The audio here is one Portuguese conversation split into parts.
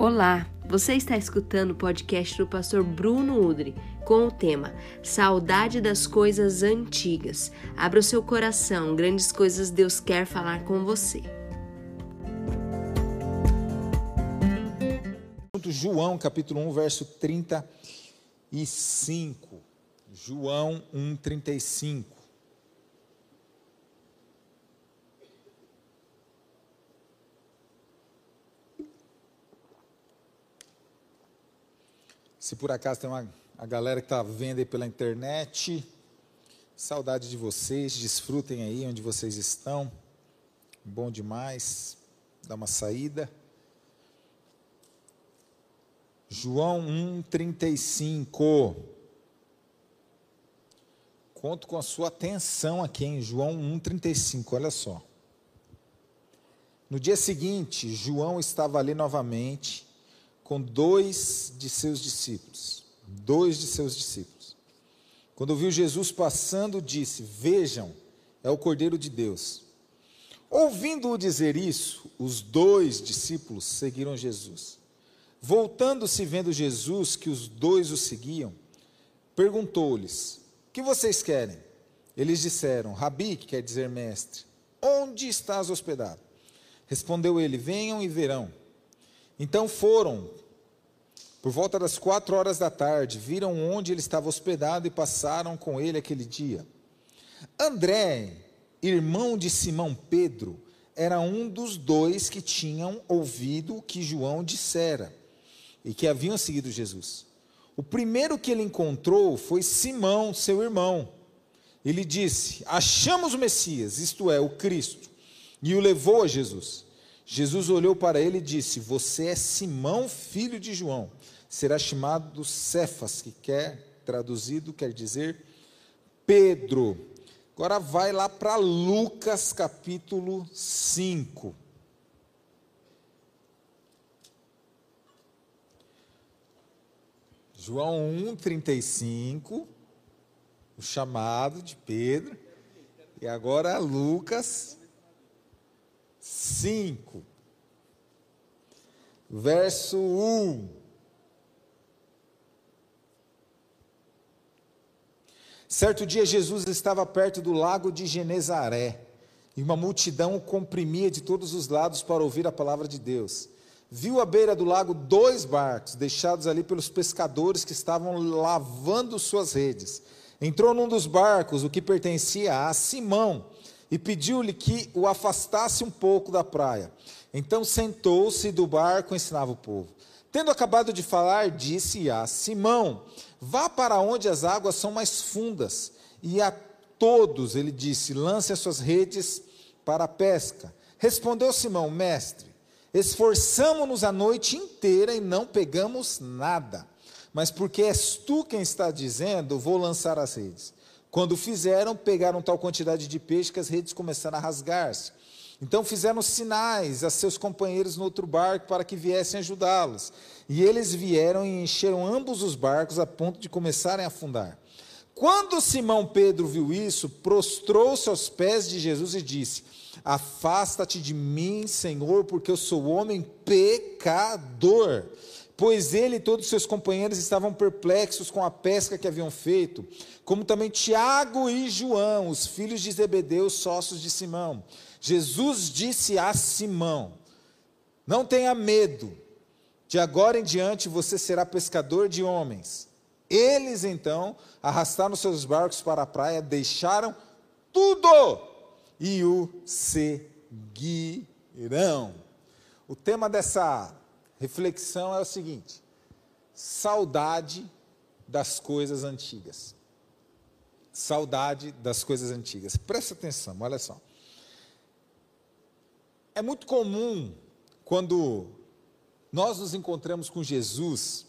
Olá, você está escutando o podcast do pastor Bruno Udri com o tema Saudade das Coisas Antigas. Abra o seu coração, grandes coisas Deus quer falar com você. João capítulo 1, verso 35. João 1, 35. Se por acaso tem uma a galera que está vendo aí pela internet, saudade de vocês, desfrutem aí onde vocês estão. Bom demais. Dá uma saída. João 1:35. Conto com a sua atenção aqui em João 1:35, olha só. No dia seguinte, João estava ali novamente com dois de seus discípulos. Dois de seus discípulos. Quando viu Jesus passando, disse: Vejam, é o Cordeiro de Deus. Ouvindo-o dizer isso, os dois discípulos seguiram Jesus. Voltando-se, vendo Jesus que os dois o seguiam, perguntou-lhes: que vocês querem? Eles disseram: Rabi, que quer dizer mestre, onde estás hospedado? Respondeu ele: Venham e verão. Então foram, por volta das quatro horas da tarde, viram onde ele estava hospedado e passaram com ele aquele dia. André, irmão de Simão Pedro, era um dos dois que tinham ouvido o que João dissera e que haviam seguido Jesus. O primeiro que ele encontrou foi Simão, seu irmão. Ele disse: Achamos o Messias, isto é, o Cristo, e o levou a Jesus. Jesus olhou para ele e disse: Você é Simão, filho de João. Será chamado Cefas, que quer, traduzido, quer dizer Pedro. Agora vai lá para Lucas capítulo 5. João 1, 35, o chamado de Pedro. E agora Lucas 5, verso 1. Certo dia, Jesus estava perto do lago de Genezaré e uma multidão o comprimia de todos os lados para ouvir a palavra de Deus. Viu à beira do lago dois barcos deixados ali pelos pescadores que estavam lavando suas redes. Entrou num dos barcos, o que pertencia a Simão e pediu-lhe que o afastasse um pouco da praia. Então sentou-se do barco e ensinava o povo. Tendo acabado de falar, disse a Simão: Vá para onde as águas são mais fundas. E a todos ele disse: Lance as suas redes para a pesca. Respondeu Simão: Mestre, esforçamo-nos a noite inteira e não pegamos nada. Mas porque és tu quem está dizendo, vou lançar as redes. Quando fizeram, pegaram tal quantidade de peixe que as redes começaram a rasgar-se. Então fizeram sinais a seus companheiros no outro barco para que viessem ajudá-los. E eles vieram e encheram ambos os barcos a ponto de começarem a afundar. Quando Simão Pedro viu isso, prostrou-se aos pés de Jesus e disse: Afasta-te de mim, Senhor, porque eu sou homem pecador pois ele e todos os seus companheiros estavam perplexos com a pesca que haviam feito, como também Tiago e João, os filhos de Zebedeu, sócios de Simão. Jesus disse a Simão: Não tenha medo, de agora em diante você será pescador de homens. Eles então arrastaram seus barcos para a praia, deixaram tudo e o seguirão. O tema dessa reflexão é o seguinte: saudade das coisas antigas. Saudade das coisas antigas. Presta atenção, olha só. É muito comum quando nós nos encontramos com Jesus,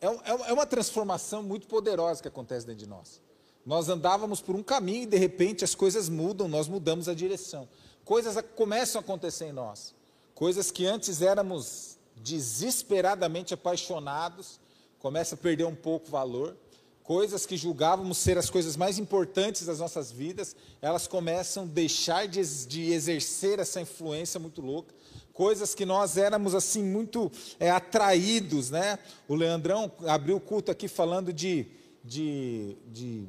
é, é, é uma transformação muito poderosa que acontece dentro de nós. Nós andávamos por um caminho e de repente as coisas mudam, nós mudamos a direção. Coisas começam a acontecer em nós. Coisas que antes éramos desesperadamente apaixonados, começa a perder um pouco o valor. coisas que julgávamos ser as coisas mais importantes das nossas vidas, elas começam a deixar de, de exercer essa influência muito louca. Coisas que nós éramos assim muito é, atraídos, né? O Leandrão abriu o culto aqui falando de, de, de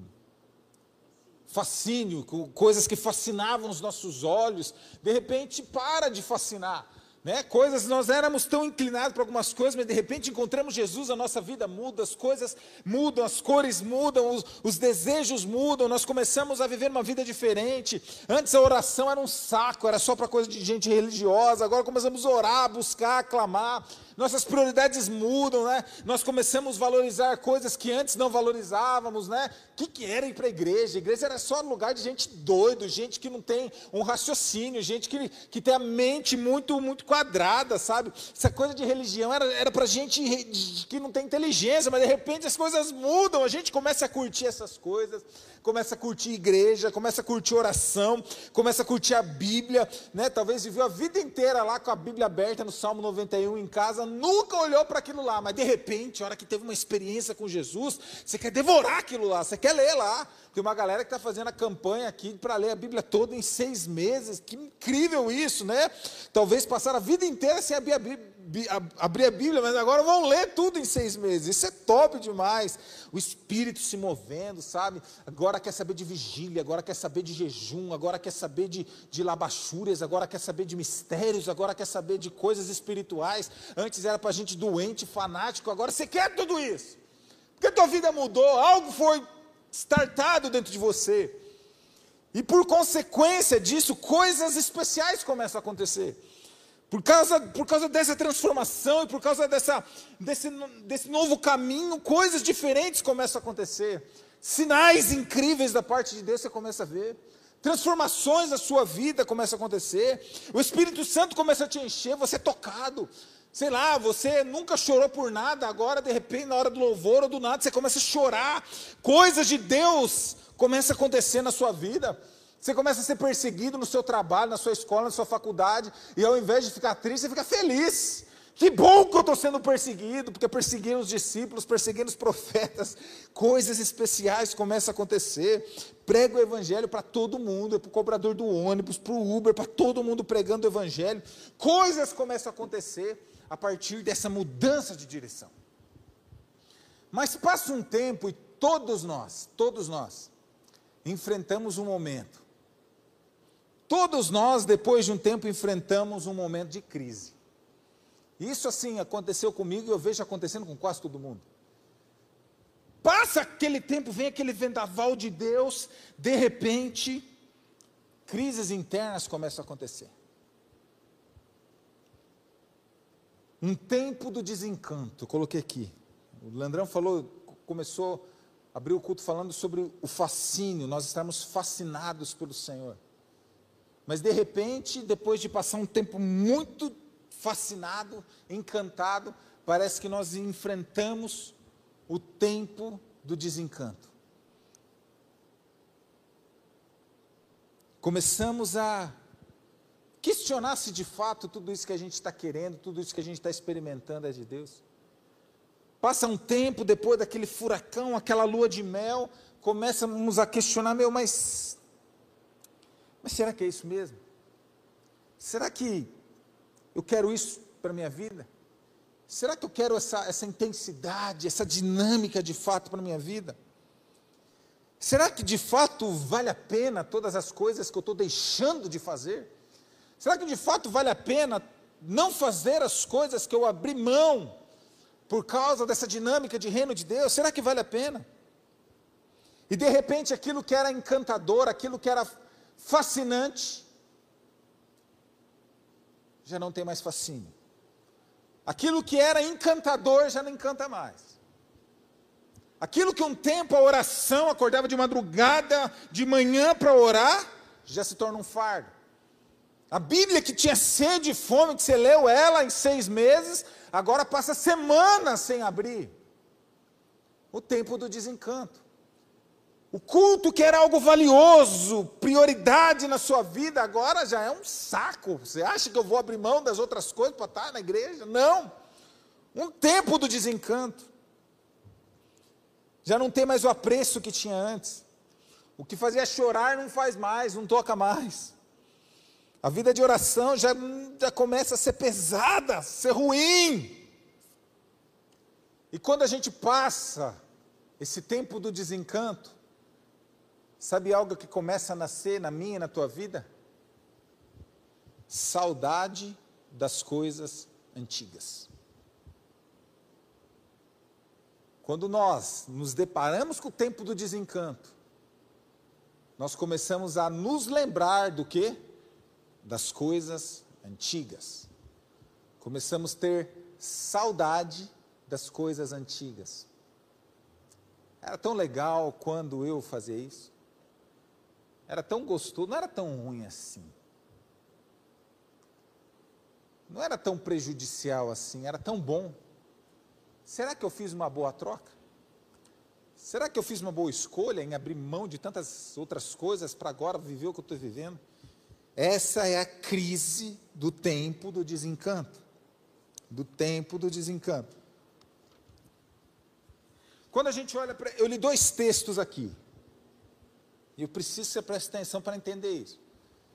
fascínio, coisas que fascinavam os nossos olhos, de repente para de fascinar. Né? Coisas, nós éramos tão inclinados para algumas coisas, mas de repente encontramos Jesus, a nossa vida muda, as coisas mudam, as cores mudam, os, os desejos mudam, nós começamos a viver uma vida diferente. Antes a oração era um saco, era só para coisa de gente religiosa, agora começamos a orar, buscar, clamar nossas prioridades mudam, né? Nós começamos a valorizar coisas que antes não valorizávamos, né? O que, que era ir para a igreja? A igreja era só lugar de gente doido, gente que não tem um raciocínio, gente que, que tem a mente muito, muito quadrada, sabe? Essa coisa de religião era, para gente que não tem inteligência, mas de repente as coisas mudam, a gente começa a curtir essas coisas começa a curtir igreja, começa a curtir oração, começa a curtir a Bíblia, né? Talvez viveu a vida inteira lá com a Bíblia aberta no Salmo 91 em casa, nunca olhou para aquilo lá, mas de repente, a hora que teve uma experiência com Jesus, você quer devorar aquilo lá, você quer ler lá. Tem uma galera que está fazendo a campanha aqui para ler a Bíblia toda em seis meses. Que incrível isso, né? Talvez passar a vida inteira sem abrir a Bíblia abrir a Bíblia, mas agora vão ler tudo em seis meses. Isso é top demais. O Espírito se movendo, sabe? Agora quer saber de vigília, agora quer saber de jejum, agora quer saber de, de labachúrias, agora quer saber de mistérios, agora quer saber de coisas espirituais. Antes era para gente doente, fanático, agora você quer tudo isso. Porque a tua vida mudou, algo foi startado dentro de você. E por consequência disso, coisas especiais começam a acontecer. Por causa, por causa dessa transformação e por causa dessa, desse, desse novo caminho, coisas diferentes começam a acontecer. Sinais incríveis da parte de Deus você começa a ver. Transformações da sua vida começam a acontecer. O Espírito Santo começa a te encher, você é tocado. Sei lá, você nunca chorou por nada, agora de repente, na hora do louvor ou do nada, você começa a chorar. Coisas de Deus começam a acontecer na sua vida. Você começa a ser perseguido no seu trabalho, na sua escola, na sua faculdade, e ao invés de ficar triste, você fica feliz. Que bom que eu estou sendo perseguido, porque perseguiram os discípulos, perseguindo os profetas, coisas especiais começam a acontecer. Prega o evangelho para todo mundo, para o cobrador do ônibus, para o Uber, para todo mundo pregando o evangelho. Coisas começam a acontecer a partir dessa mudança de direção. Mas passa um tempo e todos nós, todos nós, enfrentamos um momento Todos nós, depois de um tempo, enfrentamos um momento de crise. Isso assim aconteceu comigo e eu vejo acontecendo com quase todo mundo. Passa aquele tempo, vem aquele vendaval de Deus, de repente, crises internas começam a acontecer. Um tempo do desencanto, coloquei aqui. O Landrão falou, começou, abriu o culto falando sobre o fascínio, nós estamos fascinados pelo Senhor. Mas de repente, depois de passar um tempo muito fascinado, encantado, parece que nós enfrentamos o tempo do desencanto. Começamos a questionar se de fato tudo isso que a gente está querendo, tudo isso que a gente está experimentando é de Deus. Passa um tempo depois daquele furacão, aquela lua de mel, começamos a questionar, meu, mas mas será que é isso mesmo? Será que eu quero isso para a minha vida? Será que eu quero essa, essa intensidade, essa dinâmica de fato para a minha vida? Será que de fato vale a pena todas as coisas que eu estou deixando de fazer? Será que de fato vale a pena não fazer as coisas que eu abri mão por causa dessa dinâmica de reino de Deus? Será que vale a pena? E de repente aquilo que era encantador, aquilo que era fascinante, já não tem mais fascínio. Aquilo que era encantador já não encanta mais. Aquilo que um tempo a oração acordava de madrugada, de manhã para orar, já se torna um fardo. A Bíblia que tinha sede e fome, que você leu ela em seis meses, agora passa semanas sem abrir. O tempo do desencanto. O culto que era algo valioso, prioridade na sua vida, agora já é um saco. Você acha que eu vou abrir mão das outras coisas para estar na igreja? Não. Um tempo do desencanto. já não tem mais o apreço que tinha antes. O que fazia chorar não faz mais, não toca mais. A vida de oração já, já começa a ser pesada, ser ruim. E quando a gente passa esse tempo do desencanto, sabe algo que começa a nascer na minha e na tua vida? Saudade das coisas antigas. Quando nós nos deparamos com o tempo do desencanto, nós começamos a nos lembrar do que? Das coisas antigas. Começamos a ter saudade das coisas antigas. Era tão legal quando eu fazia isso. Era tão gostoso, não era tão ruim assim. Não era tão prejudicial assim, era tão bom. Será que eu fiz uma boa troca? Será que eu fiz uma boa escolha em abrir mão de tantas outras coisas para agora viver o que eu estou vivendo? Essa é a crise do tempo do desencanto. Do tempo do desencanto. Quando a gente olha para. Eu li dois textos aqui. E eu preciso que você preste atenção para entender isso.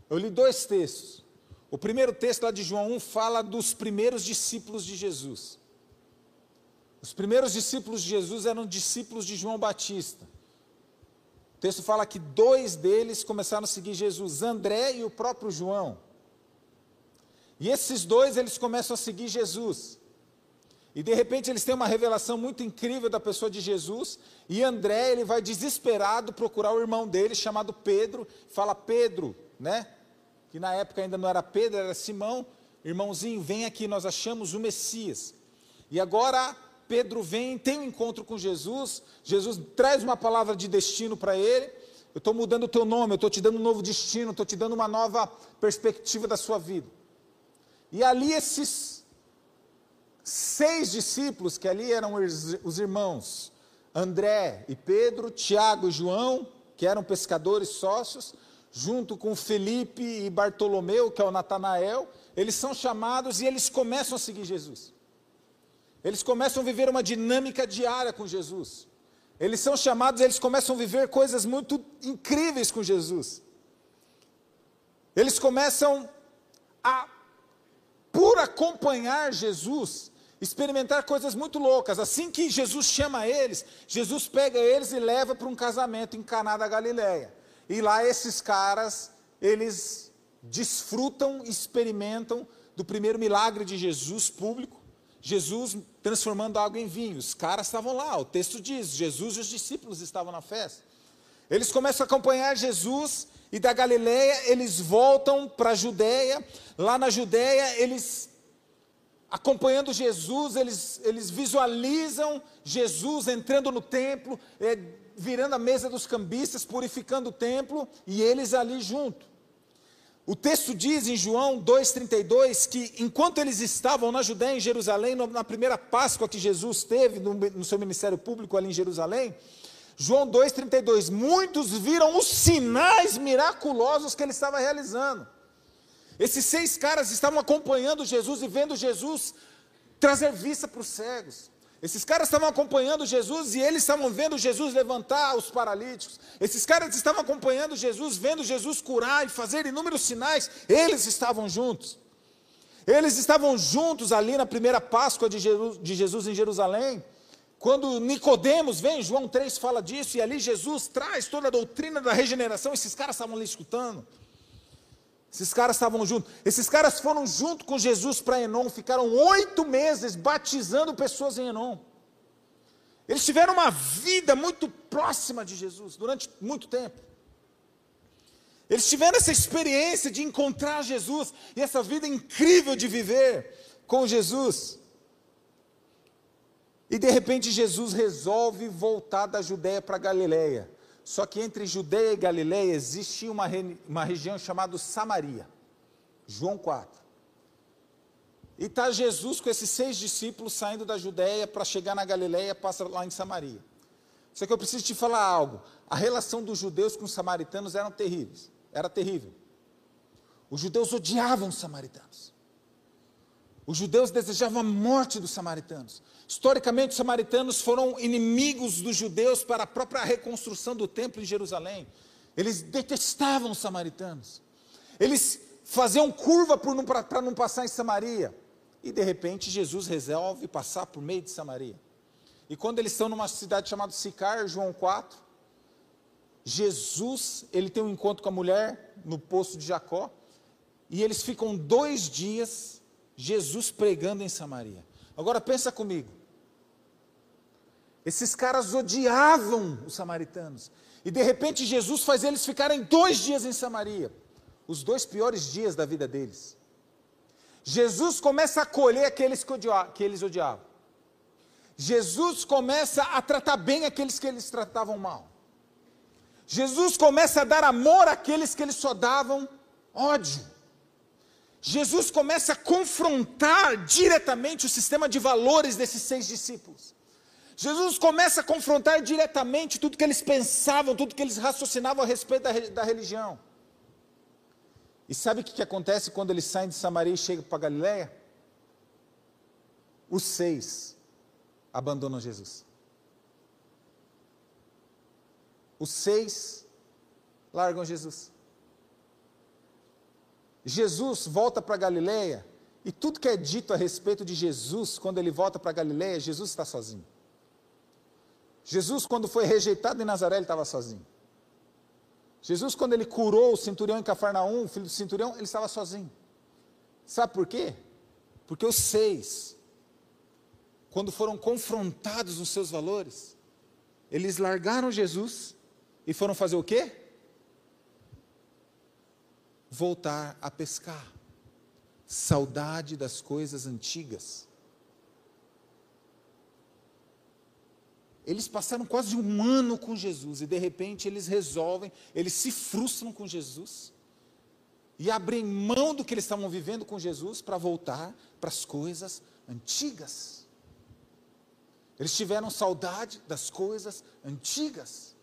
Eu li dois textos. O primeiro texto lá de João 1 fala dos primeiros discípulos de Jesus. Os primeiros discípulos de Jesus eram discípulos de João Batista. O texto fala que dois deles começaram a seguir Jesus, André e o próprio João. E esses dois eles começam a seguir Jesus. E de repente eles têm uma revelação muito incrível da pessoa de Jesus. E André, ele vai desesperado procurar o irmão dele, chamado Pedro. Fala, Pedro, né? Que na época ainda não era Pedro, era Simão. Irmãozinho, vem aqui, nós achamos o Messias. E agora Pedro vem, tem um encontro com Jesus. Jesus traz uma palavra de destino para ele. Eu estou mudando o teu nome, eu estou te dando um novo destino, estou te dando uma nova perspectiva da sua vida. E ali esses seis discípulos, que ali eram os irmãos André e Pedro, Tiago e João, que eram pescadores sócios, junto com Felipe e Bartolomeu, que é o Natanael, eles são chamados e eles começam a seguir Jesus. Eles começam a viver uma dinâmica diária com Jesus. Eles são chamados, eles começam a viver coisas muito incríveis com Jesus. Eles começam a, por acompanhar Jesus, experimentar coisas muito loucas. Assim que Jesus chama eles, Jesus pega eles e leva para um casamento em Caná da Galileia. E lá esses caras, eles desfrutam, experimentam do primeiro milagre de Jesus público, Jesus transformando água em vinho. Os caras estavam lá, o texto diz, Jesus e os discípulos estavam na festa. Eles começam a acompanhar Jesus e da Galileia eles voltam para a Judéia. Lá na Judéia eles acompanhando Jesus, eles, eles visualizam Jesus entrando no templo, é, virando a mesa dos cambistas, purificando o templo, e eles ali junto. O texto diz em João 2,32 que enquanto eles estavam na Judéia, em Jerusalém, na primeira Páscoa que Jesus teve no, no seu ministério público ali em Jerusalém, João 2,32, muitos viram os sinais miraculosos que ele estava realizando. Esses seis caras estavam acompanhando Jesus e vendo Jesus trazer vista para os cegos. Esses caras estavam acompanhando Jesus e eles estavam vendo Jesus levantar os paralíticos. Esses caras estavam acompanhando Jesus, vendo Jesus curar e fazer inúmeros sinais. Eles estavam juntos. Eles estavam juntos ali na primeira Páscoa de Jesus, em Jerusalém. Quando Nicodemos vem, João 3 fala disso, e ali Jesus traz toda a doutrina da regeneração, esses caras estavam ali escutando. Esses caras estavam juntos. Esses caras foram junto com Jesus para Enon, ficaram oito meses batizando pessoas em Enon. Eles tiveram uma vida muito próxima de Jesus durante muito tempo. Eles tiveram essa experiência de encontrar Jesus e essa vida incrível de viver com Jesus. E de repente Jesus resolve voltar da Judéia para Galiléia. Só que entre Judeia e Galiléia existia uma, uma região chamada Samaria. João 4. E está Jesus com esses seis discípulos saindo da Judéia para chegar na Galiléia, passa lá em Samaria. Só que eu preciso te falar algo. A relação dos judeus com os samaritanos era terríveis. Era terrível. Os judeus odiavam os samaritanos. Os judeus desejavam a morte dos samaritanos. Historicamente, os samaritanos foram inimigos dos judeus para a própria reconstrução do templo em Jerusalém. Eles detestavam os samaritanos. Eles faziam curva para não passar em Samaria. E de repente Jesus resolve passar por meio de Samaria. E quando eles estão numa cidade chamada Sicar, João 4, Jesus, ele tem um encontro com a mulher no poço de Jacó, e eles ficam dois dias, Jesus pregando em Samaria. Agora pensa comigo, esses caras odiavam os samaritanos, e de repente Jesus faz eles ficarem dois dias em Samaria, os dois piores dias da vida deles. Jesus começa a acolher aqueles que eles odiavam. Jesus começa a tratar bem aqueles que eles tratavam mal. Jesus começa a dar amor àqueles que eles só davam ódio. Jesus começa a confrontar diretamente o sistema de valores desses seis discípulos. Jesus começa a confrontar diretamente tudo que eles pensavam, tudo que eles raciocinava a respeito da, da religião. E sabe o que, que acontece quando eles saem de Samaria e chegam para Galiléia? Os seis abandonam Jesus. Os seis largam Jesus. Jesus volta para Galiléia e tudo que é dito a respeito de Jesus, quando ele volta para Galiléia, Jesus está sozinho. Jesus, quando foi rejeitado em Nazaré, ele estava sozinho. Jesus, quando ele curou o centurião em Cafarnaum, o filho do centurião, ele estava sozinho. Sabe por quê? Porque os seis, quando foram confrontados nos seus valores, eles largaram Jesus e foram fazer o quê? Voltar a pescar. Saudade das coisas antigas. Eles passaram quase um ano com Jesus e de repente eles resolvem, eles se frustram com Jesus e abrem mão do que eles estavam vivendo com Jesus para voltar para as coisas antigas. Eles tiveram saudade das coisas antigas.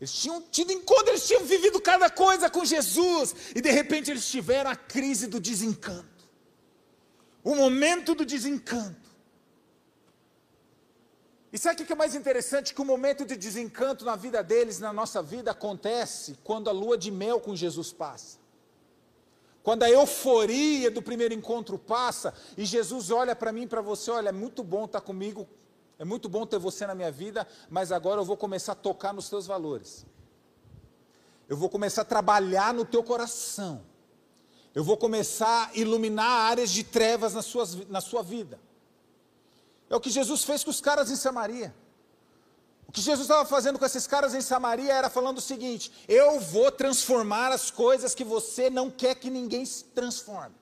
Eles tinham tido encontro, eles tinham vivido cada coisa com Jesus e de repente eles tiveram a crise do desencanto. O momento do desencanto. E sabe o que é mais interessante? Que o momento de desencanto na vida deles, na nossa vida, acontece quando a lua de mel com Jesus passa. Quando a euforia do primeiro encontro passa e Jesus olha para mim e para você: olha, é muito bom estar comigo, é muito bom ter você na minha vida, mas agora eu vou começar a tocar nos teus valores. Eu vou começar a trabalhar no teu coração. Eu vou começar a iluminar áreas de trevas na, suas, na sua vida. É o que Jesus fez com os caras em Samaria. O que Jesus estava fazendo com esses caras em Samaria era falando o seguinte: eu vou transformar as coisas que você não quer que ninguém se transforme.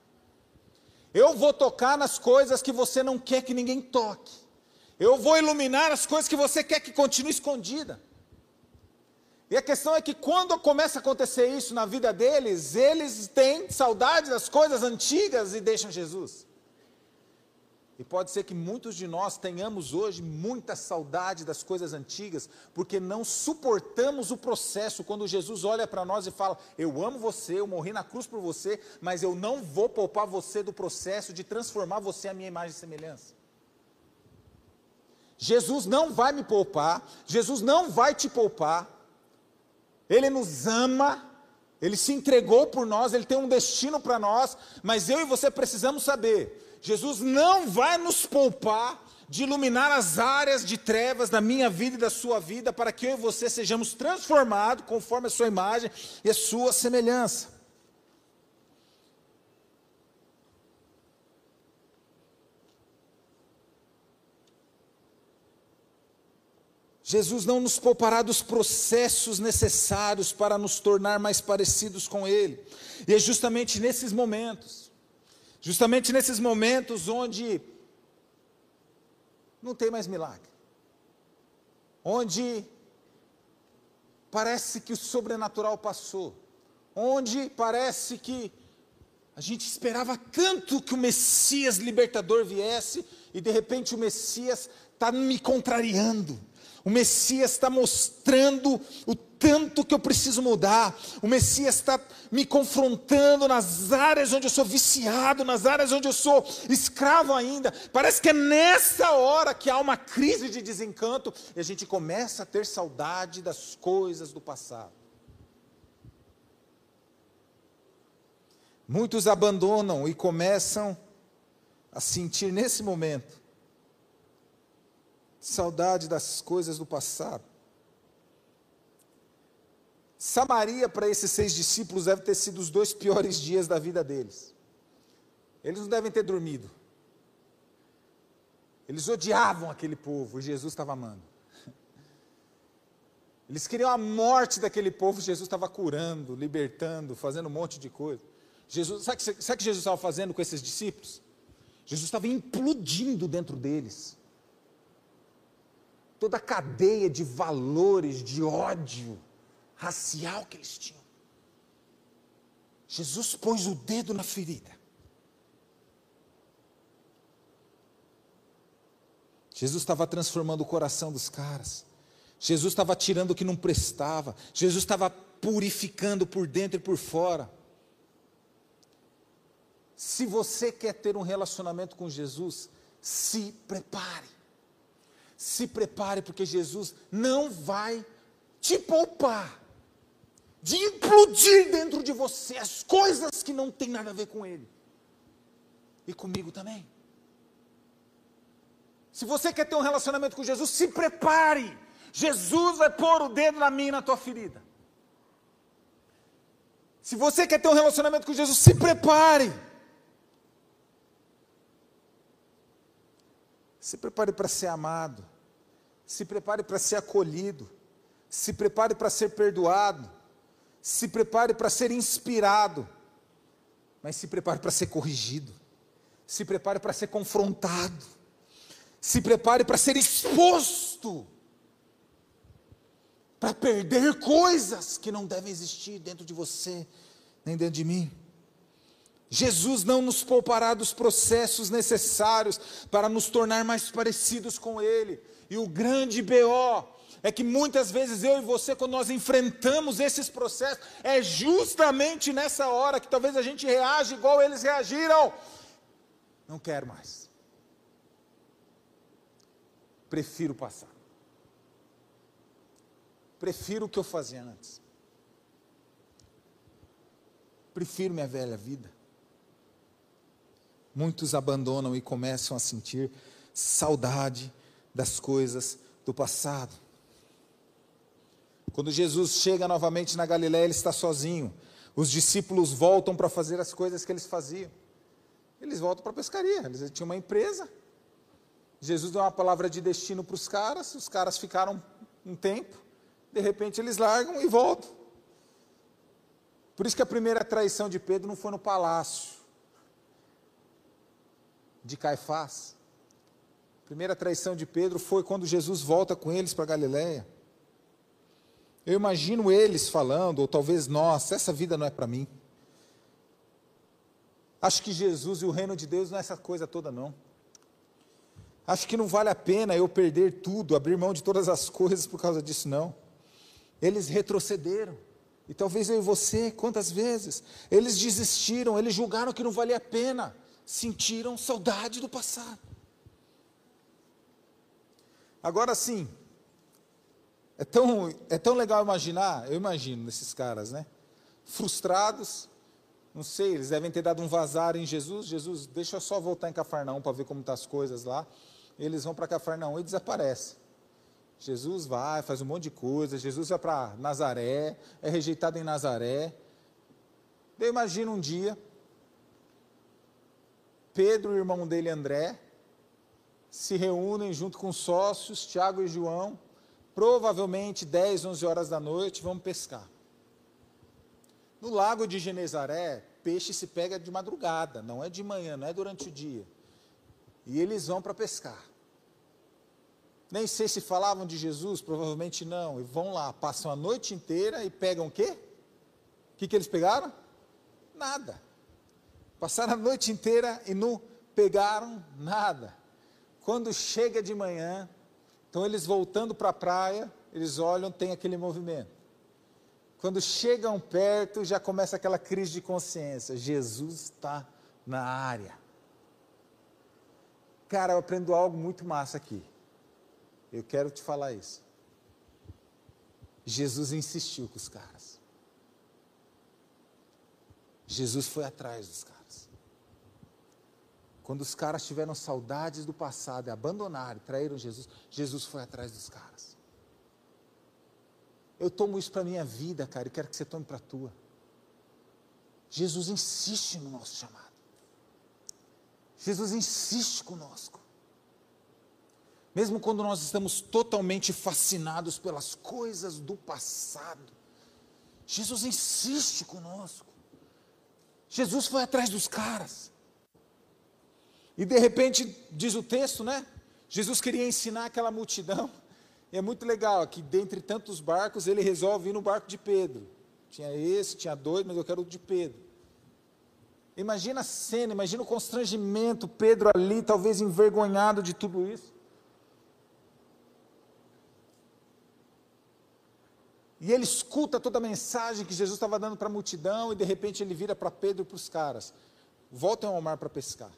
Eu vou tocar nas coisas que você não quer que ninguém toque. Eu vou iluminar as coisas que você quer que continue escondida. E a questão é que quando começa a acontecer isso na vida deles, eles têm saudade das coisas antigas e deixam Jesus. E pode ser que muitos de nós tenhamos hoje muita saudade das coisas antigas, porque não suportamos o processo quando Jesus olha para nós e fala: Eu amo você, eu morri na cruz por você, mas eu não vou poupar você do processo de transformar você à minha imagem e semelhança. Jesus não vai me poupar, Jesus não vai te poupar, Ele nos ama, Ele se entregou por nós, Ele tem um destino para nós, mas eu e você precisamos saber Jesus não vai nos poupar de iluminar as áreas de trevas da minha vida e da sua vida, para que eu e você sejamos transformados conforme a sua imagem e a sua semelhança. Jesus não nos poupará dos processos necessários para nos tornar mais parecidos com Ele. E é justamente nesses momentos Justamente nesses momentos onde não tem mais milagre, onde parece que o sobrenatural passou, onde parece que a gente esperava tanto que o Messias libertador viesse e de repente o Messias está me contrariando. O Messias está mostrando o tanto que eu preciso mudar. O Messias está me confrontando nas áreas onde eu sou viciado, nas áreas onde eu sou escravo ainda. Parece que é nessa hora que há uma crise de desencanto e a gente começa a ter saudade das coisas do passado. Muitos abandonam e começam a sentir nesse momento saudade das coisas do passado. Samaria, para esses seis discípulos, deve ter sido os dois piores dias da vida deles. Eles não devem ter dormido. Eles odiavam aquele povo e Jesus estava amando. Eles queriam a morte daquele povo, Jesus estava curando, libertando, fazendo um monte de coisa. Jesus, sabe o que Jesus estava fazendo com esses discípulos? Jesus estava implodindo dentro deles. Toda a cadeia de valores, de ódio racial que eles tinham. Jesus pôs o dedo na ferida. Jesus estava transformando o coração dos caras. Jesus estava tirando o que não prestava. Jesus estava purificando por dentro e por fora. Se você quer ter um relacionamento com Jesus, se prepare. Se prepare, porque Jesus não vai te poupar de implodir dentro de você as coisas que não tem nada a ver com Ele. E comigo também. Se você quer ter um relacionamento com Jesus, se prepare. Jesus vai pôr o dedo na minha e na tua ferida. Se você quer ter um relacionamento com Jesus, se prepare. Se prepare para ser amado. Se prepare para ser acolhido. Se prepare para ser perdoado. Se prepare para ser inspirado. Mas se prepare para ser corrigido. Se prepare para ser confrontado. Se prepare para ser exposto. Para perder coisas que não devem existir dentro de você, nem dentro de mim. Jesus não nos poupará dos processos necessários para nos tornar mais parecidos com Ele. E o grande BO é que muitas vezes eu e você, quando nós enfrentamos esses processos, é justamente nessa hora que talvez a gente reage igual eles reagiram. Não quero mais. Prefiro passar. Prefiro o que eu fazia antes. Prefiro minha velha vida. Muitos abandonam e começam a sentir saudade das coisas do passado. Quando Jesus chega novamente na Galiléia, ele está sozinho. Os discípulos voltam para fazer as coisas que eles faziam. Eles voltam para a pescaria. Eles tinham uma empresa. Jesus deu uma palavra de destino para os caras. Os caras ficaram um tempo. De repente eles largam e voltam. Por isso que a primeira traição de Pedro não foi no palácio de Caifás. A primeira traição de Pedro foi quando Jesus volta com eles para Galiléia. Eu imagino eles falando, ou talvez nós, essa vida não é para mim. Acho que Jesus e o reino de Deus não é essa coisa toda, não. Acho que não vale a pena eu perder tudo, abrir mão de todas as coisas por causa disso, não. Eles retrocederam. E talvez eu e você, quantas vezes? Eles desistiram, eles julgaram que não valia a pena sentiram saudade do passado. Agora sim, é tão, é tão legal imaginar, eu imagino esses caras, né? Frustrados, não sei, eles devem ter dado um vazar em Jesus. Jesus, deixa eu só voltar em Cafarnaum para ver como estão tá as coisas lá. Eles vão para Cafarnaum e desaparecem. Jesus vai, faz um monte de coisa. Jesus vai para Nazaré, é rejeitado em Nazaré. Eu imagino um dia, Pedro e o irmão dele André se reúnem junto com sócios, Tiago e João, provavelmente 10, 11 horas da noite, vão pescar. No lago de Genezaré, peixe se pega de madrugada, não é de manhã, não é durante o dia. E eles vão para pescar. Nem sei se falavam de Jesus, provavelmente não. E vão lá, passam a noite inteira e pegam o quê? O que, que eles pegaram? Nada. Passaram a noite inteira e não pegaram nada. Quando chega de manhã, então eles voltando para a praia, eles olham, tem aquele movimento. Quando chegam perto, já começa aquela crise de consciência. Jesus está na área. Cara, eu aprendo algo muito massa aqui. Eu quero te falar isso. Jesus insistiu com os caras. Jesus foi atrás dos caras. Quando os caras tiveram saudades do passado e abandonaram, traíram Jesus, Jesus foi atrás dos caras. Eu tomo isso para a minha vida, cara, e quero que você tome para a tua. Jesus insiste no nosso chamado. Jesus insiste conosco. Mesmo quando nós estamos totalmente fascinados pelas coisas do passado, Jesus insiste conosco. Jesus foi atrás dos caras. E de repente, diz o texto, né? Jesus queria ensinar aquela multidão. E é muito legal que dentre tantos barcos, ele resolve ir no barco de Pedro. Tinha esse, tinha dois, mas eu quero o de Pedro. Imagina a cena, imagina o constrangimento, Pedro ali, talvez envergonhado de tudo isso. E ele escuta toda a mensagem que Jesus estava dando para a multidão, e de repente ele vira para Pedro e para os caras: voltem ao mar para pescar.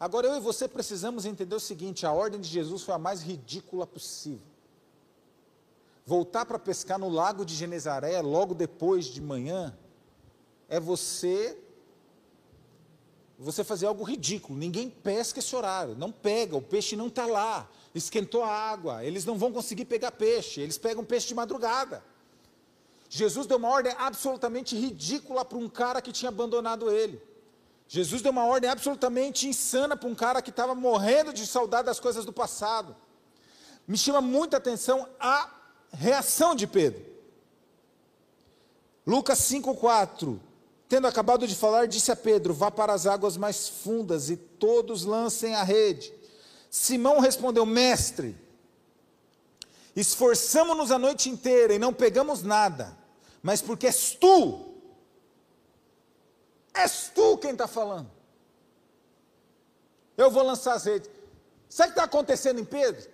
Agora eu e você precisamos entender o seguinte: a ordem de Jesus foi a mais ridícula possível. Voltar para pescar no lago de Genezaré logo depois de manhã é você você fazer algo ridículo. Ninguém pesca esse horário, não pega, o peixe não está lá, esquentou a água, eles não vão conseguir pegar peixe, eles pegam peixe de madrugada. Jesus deu uma ordem absolutamente ridícula para um cara que tinha abandonado ele. Jesus deu uma ordem absolutamente insana para um cara que estava morrendo de saudade das coisas do passado. Me chama muita atenção a reação de Pedro. Lucas 5,4 Tendo acabado de falar, disse a Pedro: Vá para as águas mais fundas e todos lancem a rede. Simão respondeu: Mestre, esforçamo-nos a noite inteira e não pegamos nada, mas porque és tu, és tu quem está falando. Eu vou lançar as redes. Sabe o que está acontecendo em Pedro?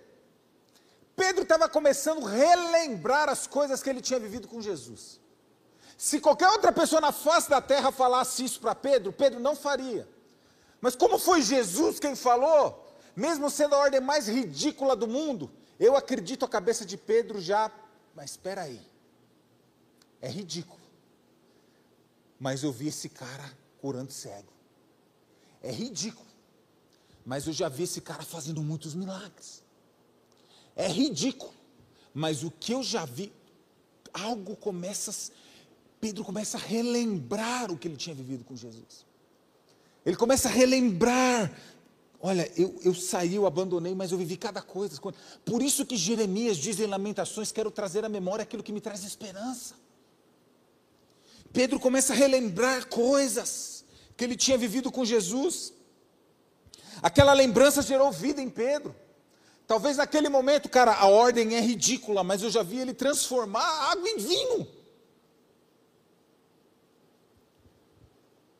Pedro estava começando a relembrar as coisas que ele tinha vivido com Jesus. Se qualquer outra pessoa na face da terra falasse isso para Pedro, Pedro não faria. Mas como foi Jesus quem falou, mesmo sendo a ordem mais ridícula do mundo, eu acredito a cabeça de Pedro já, mas espera aí. É ridículo. Mas eu vi esse cara curando cego. É ridículo. Mas eu já vi esse cara fazendo muitos milagres. É ridículo. Mas o que eu já vi, algo começa Pedro começa a relembrar o que ele tinha vivido com Jesus. Ele começa a relembrar. Olha, eu, eu saí, eu abandonei, mas eu vivi cada coisa. Por isso que Jeremias diz em Lamentações: quero trazer à memória aquilo que me traz esperança. Pedro começa a relembrar coisas que ele tinha vivido com Jesus. Aquela lembrança gerou vida em Pedro. Talvez naquele momento, cara, a ordem é ridícula, mas eu já vi ele transformar água em vinho.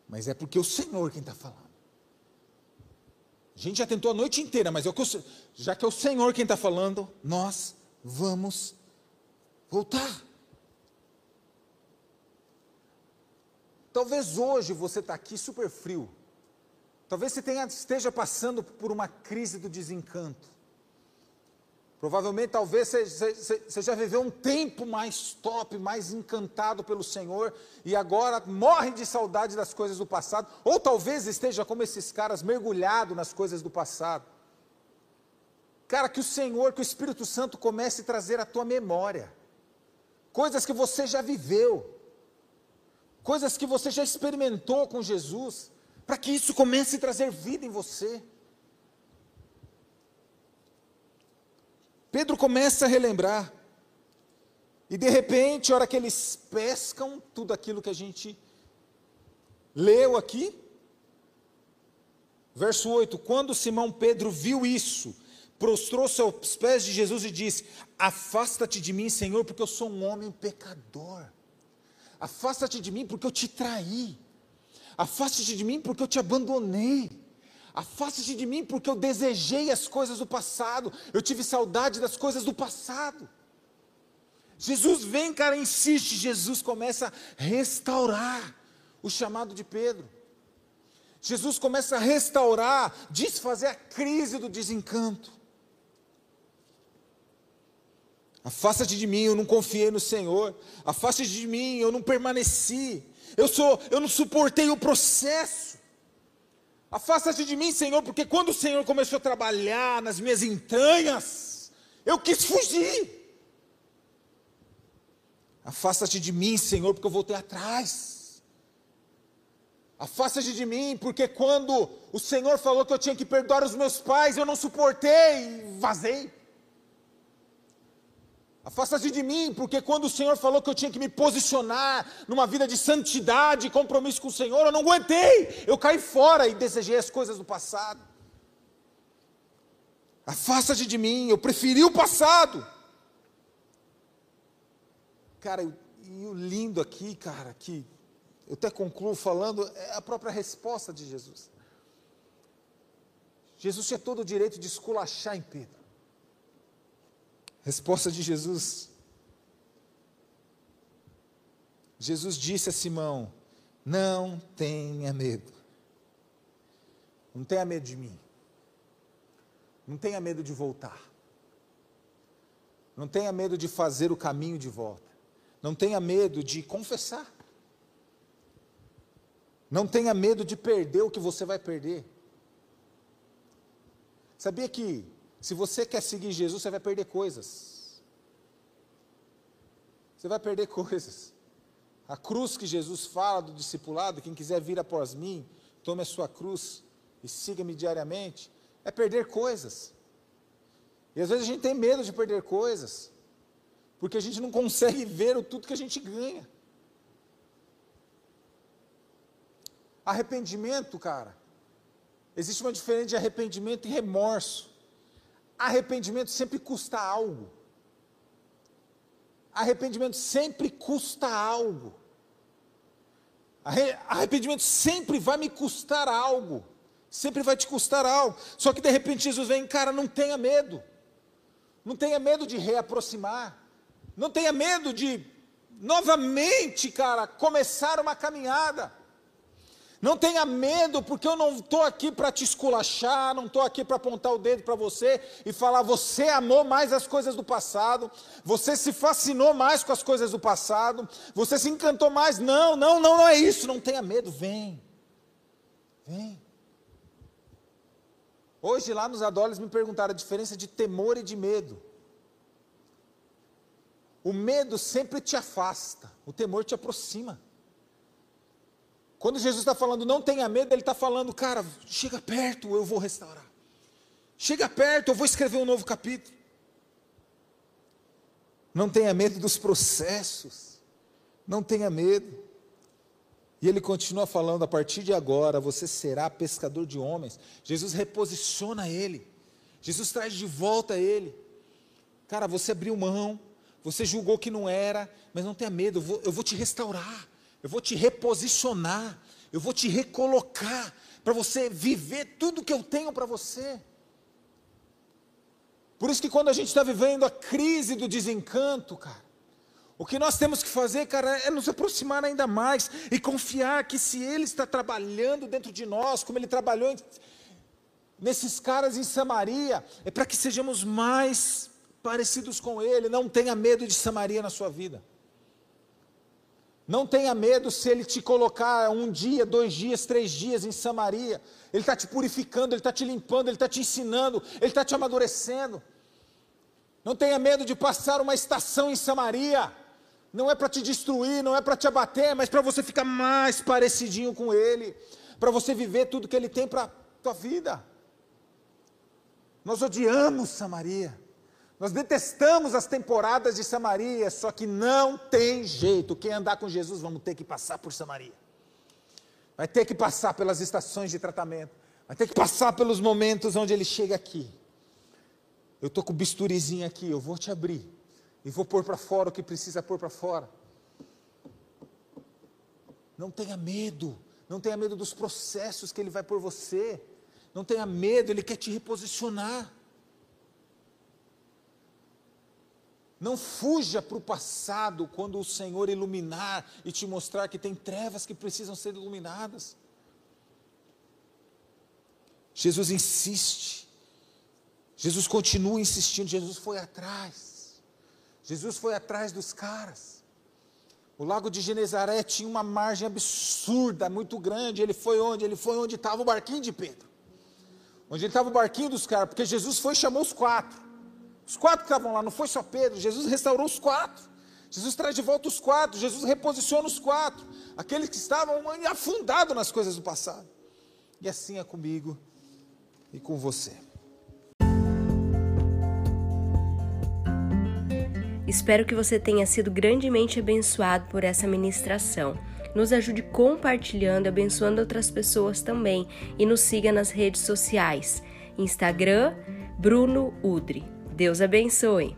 Mas é porque é o Senhor quem está falando. A gente já tentou a noite inteira, mas é que já que é o Senhor quem está falando, nós vamos voltar. Talvez hoje você está aqui super frio. Talvez você tenha, esteja passando por uma crise do desencanto. Provavelmente, talvez você já viveu um tempo mais top, mais encantado pelo Senhor e agora morre de saudade das coisas do passado, ou talvez esteja como esses caras, mergulhado nas coisas do passado. Cara, que o Senhor, que o Espírito Santo comece a trazer à tua memória coisas que você já viveu, coisas que você já experimentou com Jesus, para que isso comece a trazer vida em você. Pedro começa a relembrar. E de repente, a hora que eles pescam tudo aquilo que a gente leu aqui, verso 8: quando Simão Pedro viu isso, prostrou-se aos pés de Jesus e disse: Afasta-te de mim, Senhor, porque eu sou um homem pecador. Afasta-te de mim porque eu te traí. Afaste-te de mim porque eu te abandonei. Afaste-te de mim, porque eu desejei as coisas do passado, eu tive saudade das coisas do passado. Jesus vem, cara, insiste. Jesus começa a restaurar o chamado de Pedro. Jesus começa a restaurar, desfazer a crise do desencanto. Afasta-te de mim, eu não confiei no Senhor. Afasta-te de mim, eu não permaneci. Eu sou, eu não suportei o processo. Afasta-te de mim, Senhor, porque quando o Senhor começou a trabalhar nas minhas entranhas, eu quis fugir. Afasta-te de mim, Senhor, porque eu voltei atrás. Afasta-te de mim, porque quando o Senhor falou que eu tinha que perdoar os meus pais, eu não suportei e vazei. Afasta-se de mim, porque quando o Senhor falou que eu tinha que me posicionar numa vida de santidade, compromisso com o Senhor, eu não aguentei. Eu caí fora e desejei as coisas do passado. Afasta-te de mim, eu preferi o passado. Cara, e o lindo aqui, cara, que eu até concluo falando, é a própria resposta de Jesus. Jesus tinha todo o direito de esculachar em Pedro. Resposta de Jesus. Jesus disse a Simão: Não tenha medo. Não tenha medo de mim. Não tenha medo de voltar. Não tenha medo de fazer o caminho de volta. Não tenha medo de confessar. Não tenha medo de perder o que você vai perder. Sabia que se você quer seguir Jesus, você vai perder coisas. Você vai perder coisas. A cruz que Jesus fala do discipulado, quem quiser vir após mim, tome a sua cruz e siga-me diariamente, é perder coisas. E às vezes a gente tem medo de perder coisas porque a gente não consegue ver o tudo que a gente ganha. Arrependimento, cara, existe uma diferença de arrependimento e remorso. Arrependimento sempre custa algo. Arrependimento sempre custa algo. Arrependimento sempre vai me custar algo. Sempre vai te custar algo. Só que de repente Jesus vem, cara, não tenha medo. Não tenha medo de reaproximar. Não tenha medo de novamente, cara, começar uma caminhada. Não tenha medo, porque eu não estou aqui para te esculachar, não estou aqui para apontar o dedo para você e falar, você amou mais as coisas do passado, você se fascinou mais com as coisas do passado, você se encantou mais. Não, não, não, não é isso. Não tenha medo, vem. Vem. Hoje lá nos adolescentes me perguntaram a diferença de temor e de medo. O medo sempre te afasta, o temor te aproxima. Quando Jesus está falando não tenha medo, ele está falando, cara, chega perto, eu vou restaurar. Chega perto, eu vou escrever um novo capítulo. Não tenha medo dos processos, não tenha medo. E ele continua falando: a partir de agora você será pescador de homens. Jesus reposiciona ele, Jesus traz de volta ele. Cara, você abriu mão, você julgou que não era, mas não tenha medo, eu vou, eu vou te restaurar, eu vou te reposicionar, eu vou te recolocar, para você viver tudo que eu tenho para você. Por isso que quando a gente está vivendo a crise do desencanto, cara, o que nós temos que fazer, cara, é nos aproximar ainda mais e confiar que se Ele está trabalhando dentro de nós, como Ele trabalhou nesses caras em Samaria, é para que sejamos mais parecidos com Ele. Não tenha medo de Samaria na sua vida. Não tenha medo se Ele te colocar um dia, dois dias, três dias em Samaria. Ele está te purificando, Ele está te limpando, Ele está te ensinando, Ele está te amadurecendo. Não tenha medo de passar uma estação em Samaria. Não é para te destruir, não é para te abater, mas para você ficar mais parecidinho com Ele, para você viver tudo que Ele tem para a tua vida. Nós odiamos Samaria. Nós detestamos as temporadas de Samaria, só que não tem jeito. Quem andar com Jesus, vamos ter que passar por Samaria. Vai ter que passar pelas estações de tratamento. Vai ter que passar pelos momentos onde ele chega aqui. Eu estou com o bisturizinho aqui, eu vou te abrir. E vou pôr para fora o que precisa pôr para fora. Não tenha medo. Não tenha medo dos processos que ele vai por você. Não tenha medo, ele quer te reposicionar. Não fuja para o passado quando o Senhor iluminar e te mostrar que tem trevas que precisam ser iluminadas. Jesus insiste. Jesus continua insistindo. Jesus foi atrás. Jesus foi atrás dos caras. O lago de Genezaré tinha uma margem absurda, muito grande. Ele foi onde? Ele foi onde estava o barquinho de Pedro. Onde estava o barquinho dos caras, porque Jesus foi e chamou os quatro. Os quatro que estavam lá, não foi só Pedro, Jesus restaurou os quatro. Jesus traz de volta os quatro, Jesus reposiciona os quatro, aqueles que estavam afundados nas coisas do passado. E assim é comigo e com você. Espero que você tenha sido grandemente abençoado por essa ministração. Nos ajude compartilhando abençoando outras pessoas também. E nos siga nas redes sociais: Instagram, Bruno Udre. Deus abençoe!